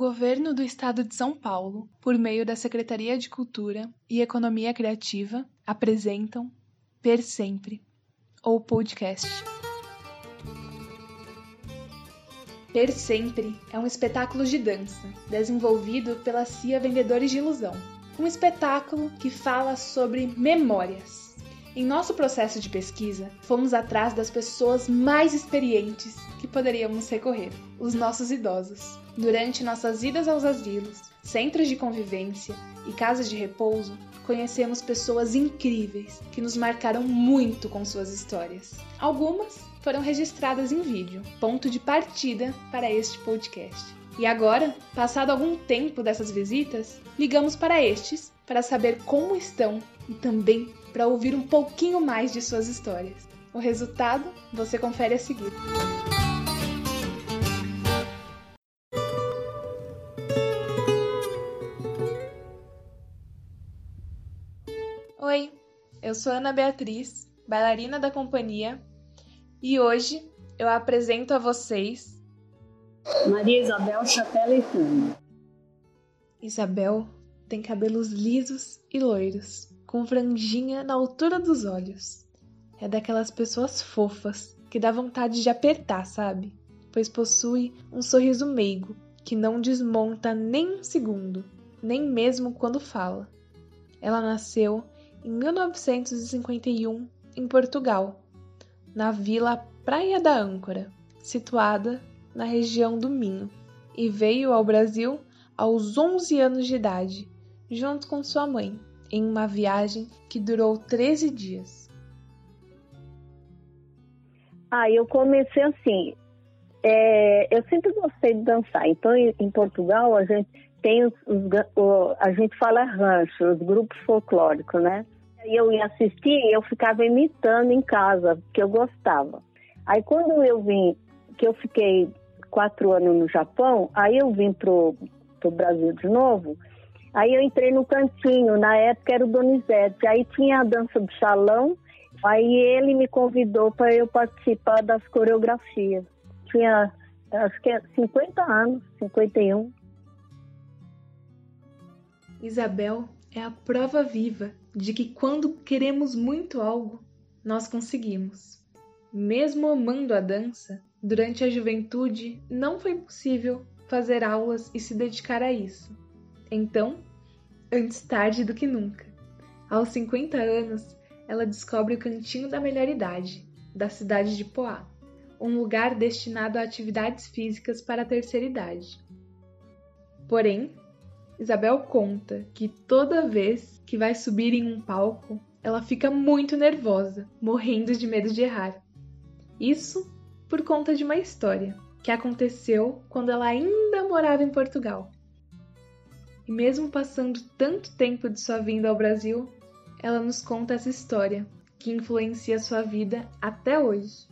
Governo do Estado de São Paulo, por meio da Secretaria de Cultura e Economia Criativa, apresentam Per Sempre, ou podcast. Per Sempre é um espetáculo de dança, desenvolvido pela CIA Vendedores de Ilusão. Um espetáculo que fala sobre memórias em nosso processo de pesquisa, fomos atrás das pessoas mais experientes que poderíamos recorrer, os nossos idosos. Durante nossas idas aos asilos, centros de convivência e casas de repouso, conhecemos pessoas incríveis que nos marcaram muito com suas histórias. Algumas foram registradas em vídeo, ponto de partida para este podcast. E agora, passado algum tempo dessas visitas, ligamos para estes para saber como estão e também para ouvir um pouquinho mais de suas histórias. O resultado você confere a seguir. Oi, eu sou Ana Beatriz, bailarina da companhia, e hoje eu apresento a vocês Maria Isabel Chapela Isabel tem cabelos lisos e loiros, com franjinha na altura dos olhos. É daquelas pessoas fofas que dá vontade de apertar, sabe? Pois possui um sorriso meigo que não desmonta nem um segundo, nem mesmo quando fala. Ela nasceu em 1951 em Portugal, na vila Praia da Âncora, situada na região do Minho, e veio ao Brasil aos 11 anos de idade, junto com sua mãe, em uma viagem que durou 13 dias. Ah, eu comecei assim. É, eu sempre gostei de dançar. Então, em, Portugal, a gente tem os, os, o, a gente fala rancho, os grupos folclóricos, né? E eu ia assistir, eu ficava imitando em casa, porque eu gostava. Aí quando eu vim, que eu fiquei quatro anos no Japão, aí eu vim pro, pro Brasil de novo, Aí eu entrei no cantinho, na época era o Donizete, aí tinha a dança do salão, aí ele me convidou para eu participar das coreografias. Tinha, acho que é 50 anos, 51. Isabel é a prova viva de que quando queremos muito algo, nós conseguimos. Mesmo amando a dança, durante a juventude não foi possível fazer aulas e se dedicar a isso. Então, antes tarde do que nunca. Aos 50 anos, ela descobre o Cantinho da Melhor Idade, da cidade de Poá, um lugar destinado a atividades físicas para a terceira idade. Porém, Isabel conta que toda vez que vai subir em um palco, ela fica muito nervosa, morrendo de medo de errar. Isso por conta de uma história que aconteceu quando ela ainda morava em Portugal. E mesmo passando tanto tempo de sua vinda ao Brasil, ela nos conta essa história que influencia sua vida até hoje.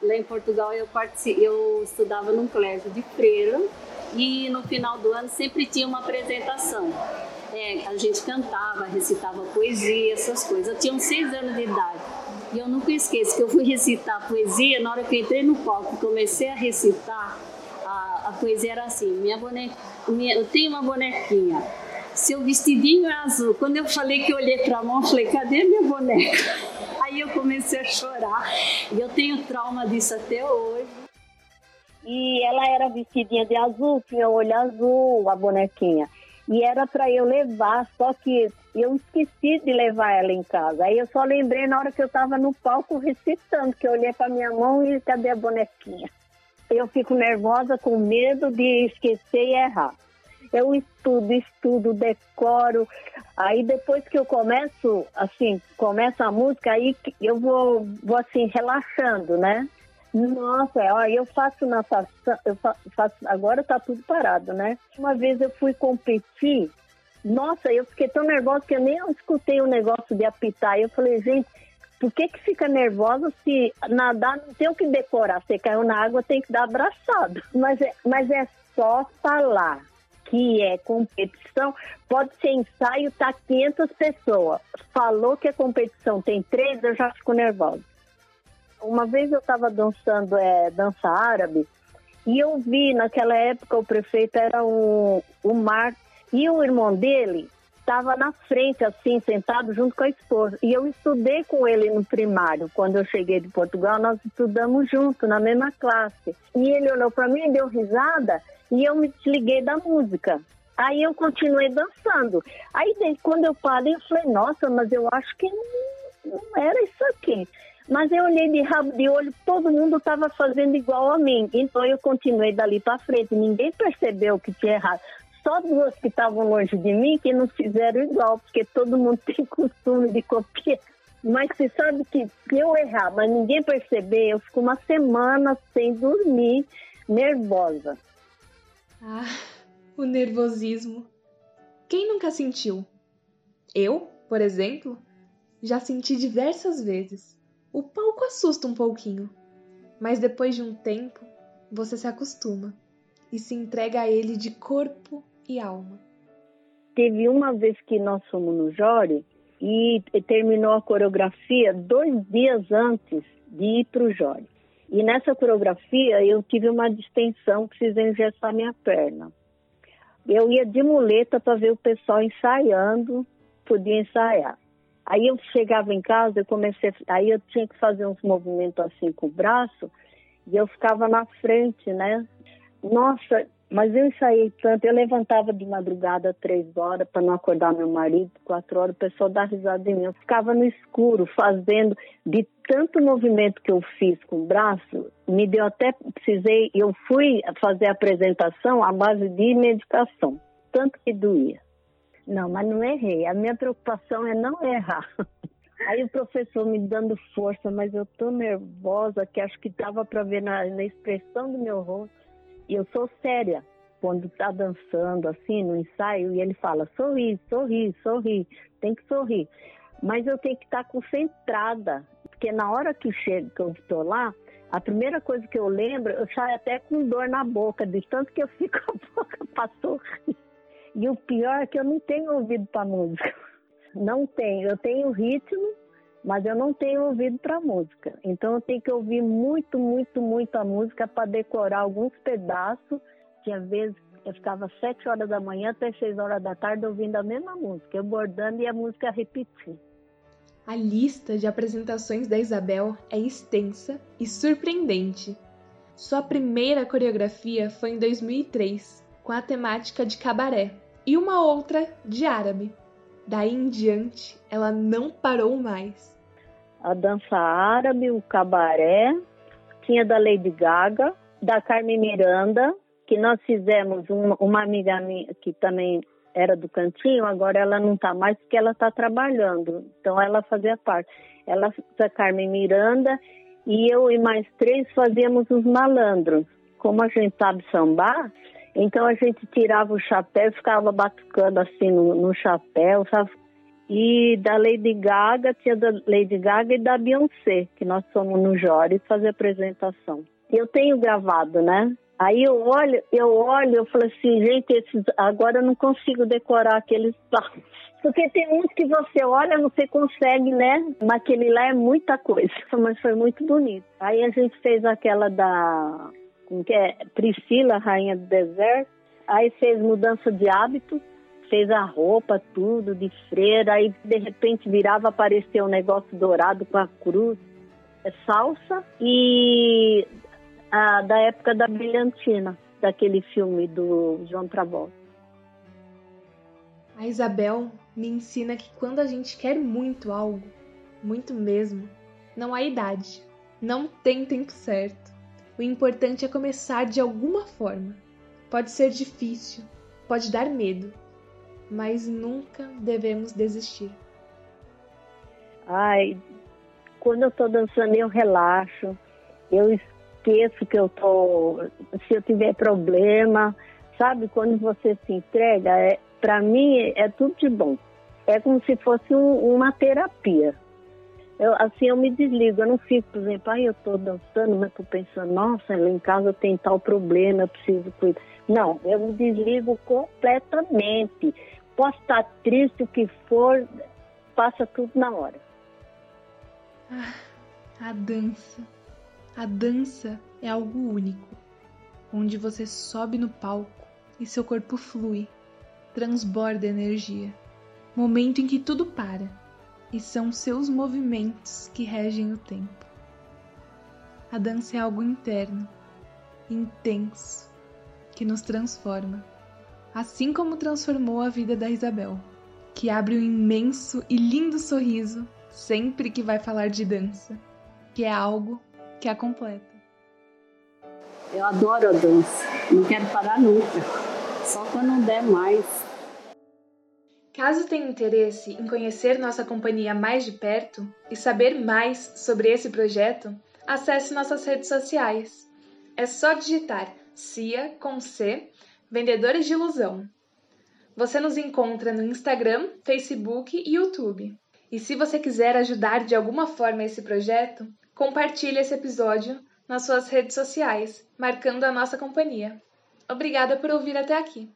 Lá em Portugal eu, eu estudava num colégio de freira e no final do ano sempre tinha uma apresentação. É, a gente cantava, recitava poesia, essas coisas. Eu tinha uns seis anos de idade. E eu nunca esqueço que eu fui recitar poesia, na hora que eu entrei no palco comecei a recitar, a, a poesia era assim, minha boneca, minha, eu tenho uma bonequinha, seu vestidinho é azul. Quando eu falei que eu olhei para a mão, falei, cadê minha boneca? Aí eu comecei a chorar. E eu tenho trauma disso até hoje. E ela era vestidinha de azul, tinha olho azul, a bonequinha. E era para eu levar, só que eu esqueci de levar ela em casa. Aí eu só lembrei na hora que eu estava no palco recitando, que eu olhei para minha mão e cadê a bonequinha? Eu fico nervosa com medo de esquecer e errar. Eu estudo, estudo, decoro. Aí depois que eu começo, assim, começa a música, aí eu vou, vou assim, relaxando, né? Nossa, ó, eu faço natação, eu faço, agora tá tudo parado, né? Uma vez eu fui competir, nossa, eu fiquei tão nervosa que eu nem escutei o negócio de apitar. Eu falei, gente, por que que fica nervosa se nadar não tem o que decorar? Você caiu na água, tem que dar abraçado. Mas é, mas é só falar que é competição, pode ser ensaio, tá 500 pessoas. Falou que a competição tem três, eu já fico nervosa. Uma vez eu estava dançando é, dança árabe e eu vi, naquela época, o prefeito era o, o Mar e o irmão dele estava na frente, assim, sentado junto com a esposa. E eu estudei com ele no primário. Quando eu cheguei de Portugal, nós estudamos junto, na mesma classe. E ele olhou para mim, deu risada e eu me desliguei da música. Aí eu continuei dançando. Aí quando eu parei, eu falei, nossa, mas eu acho que não, não era isso aqui. Mas eu olhei de rabo de olho, todo mundo estava fazendo igual a mim. Então eu continuei dali para frente. Ninguém percebeu que tinha errado. Só duas que estavam longe de mim que não fizeram igual, porque todo mundo tem costume de copiar. Mas você sabe que se eu errar, mas ninguém perceber, eu fico uma semana sem dormir, nervosa. Ah, o nervosismo. Quem nunca sentiu? Eu, por exemplo, já senti diversas vezes. O palco assusta um pouquinho, mas depois de um tempo você se acostuma e se entrega a ele de corpo e alma. Teve uma vez que nós fomos no Jore e terminou a coreografia dois dias antes de ir para o Jore. E nessa coreografia eu tive uma distensão, precisei engessar minha perna. Eu ia de muleta para ver o pessoal ensaiando, podia ensaiar. Aí eu chegava em casa, eu comecei, aí eu tinha que fazer uns movimentos assim com o braço, e eu ficava na frente, né? Nossa, mas eu ensaiei tanto, eu levantava de madrugada três horas para não acordar meu marido, quatro horas, o pessoal dá risada em mim. Eu ficava no escuro fazendo, de tanto movimento que eu fiz com o braço, me deu até, precisei, eu fui fazer a apresentação à base de medicação, tanto que doía. Não, mas não errei. A minha preocupação é não errar. Aí o professor me dando força, mas eu tô nervosa que acho que dava para ver na, na expressão do meu rosto eu sou séria quando está dançando assim no ensaio e ele fala sorri, sorri, sorri, tem que sorrir. Mas eu tenho que estar tá concentrada, porque na hora que chego, que eu estou lá, a primeira coisa que eu lembro, eu saio até com dor na boca, de tanto que eu fico a boca para sorrir. E o pior é que eu não tenho ouvido para música. Não tenho. Eu tenho ritmo, mas eu não tenho ouvido para música. Então eu tenho que ouvir muito, muito, muito a música para decorar alguns pedaços, que às vezes eu ficava sete horas da manhã até seis horas da tarde ouvindo a mesma música, eu bordando e a música repetir. A lista de apresentações da Isabel é extensa e surpreendente. Sua primeira coreografia foi em 2003, com a temática de cabaré, e uma outra de árabe. Daí em diante, ela não parou mais a dança árabe, o cabaré, tinha da Lady Gaga, da Carmen Miranda, que nós fizemos uma, uma amiga minha que também era do cantinho, agora ela não está mais porque ela está trabalhando, então ela fazia parte. Ela, a Carmen Miranda, e eu e mais três fazíamos os malandros. Como a gente sabe sambar, então a gente tirava o chapéu ficava batucando assim no, no chapéu, sabe? E da Lady Gaga, tinha da Lady Gaga e da Beyoncé, que nós fomos no Jores fazer apresentação. Eu tenho gravado, né? Aí eu olho, eu olho, eu falo assim, gente, esses, agora eu não consigo decorar aqueles. Porque tem uns que você olha, você consegue, né? Mas aquele lá é muita coisa. Mas foi muito bonito. Aí a gente fez aquela da. Que é? Priscila, Rainha do Deserto. Aí fez mudança de hábito fez a roupa, tudo de freira, aí de repente virava, aparecer um negócio dourado com a cruz, é salsa e a, da época da Brilhantina, daquele filme do João Travolta. A Isabel me ensina que quando a gente quer muito algo, muito mesmo, não há idade, não tem tempo certo. O importante é começar de alguma forma. Pode ser difícil, pode dar medo, mas nunca devemos desistir. Ai, quando eu tô dançando eu relaxo, eu esqueço que eu tô, se eu tiver problema, sabe? Quando você se entrega, é, para mim é tudo de bom. É como se fosse um, uma terapia. Eu, assim eu me desligo, eu não fico, por exemplo, ai, eu tô dançando, mas tô pensando, nossa, lá em casa tem tal problema, eu preciso cuidar. Não, eu me desligo completamente. Posso estar triste, o que for, passa tudo na hora. Ah, a dança. A dança é algo único, onde você sobe no palco e seu corpo flui, transborda energia. Momento em que tudo para e são seus movimentos que regem o tempo. A dança é algo interno, intenso, que nos transforma, assim como transformou a vida da Isabel, que abre um imenso e lindo sorriso sempre que vai falar de dança, que é algo que a completa. Eu adoro a dança, não quero parar nunca, só quando não der mais. Caso tenha interesse em conhecer nossa companhia mais de perto e saber mais sobre esse projeto, acesse nossas redes sociais. É só digitar CIA com C, Vendedores de Ilusão. Você nos encontra no Instagram, Facebook e YouTube. E se você quiser ajudar de alguma forma esse projeto, compartilhe esse episódio nas suas redes sociais, marcando a nossa companhia. Obrigada por ouvir até aqui.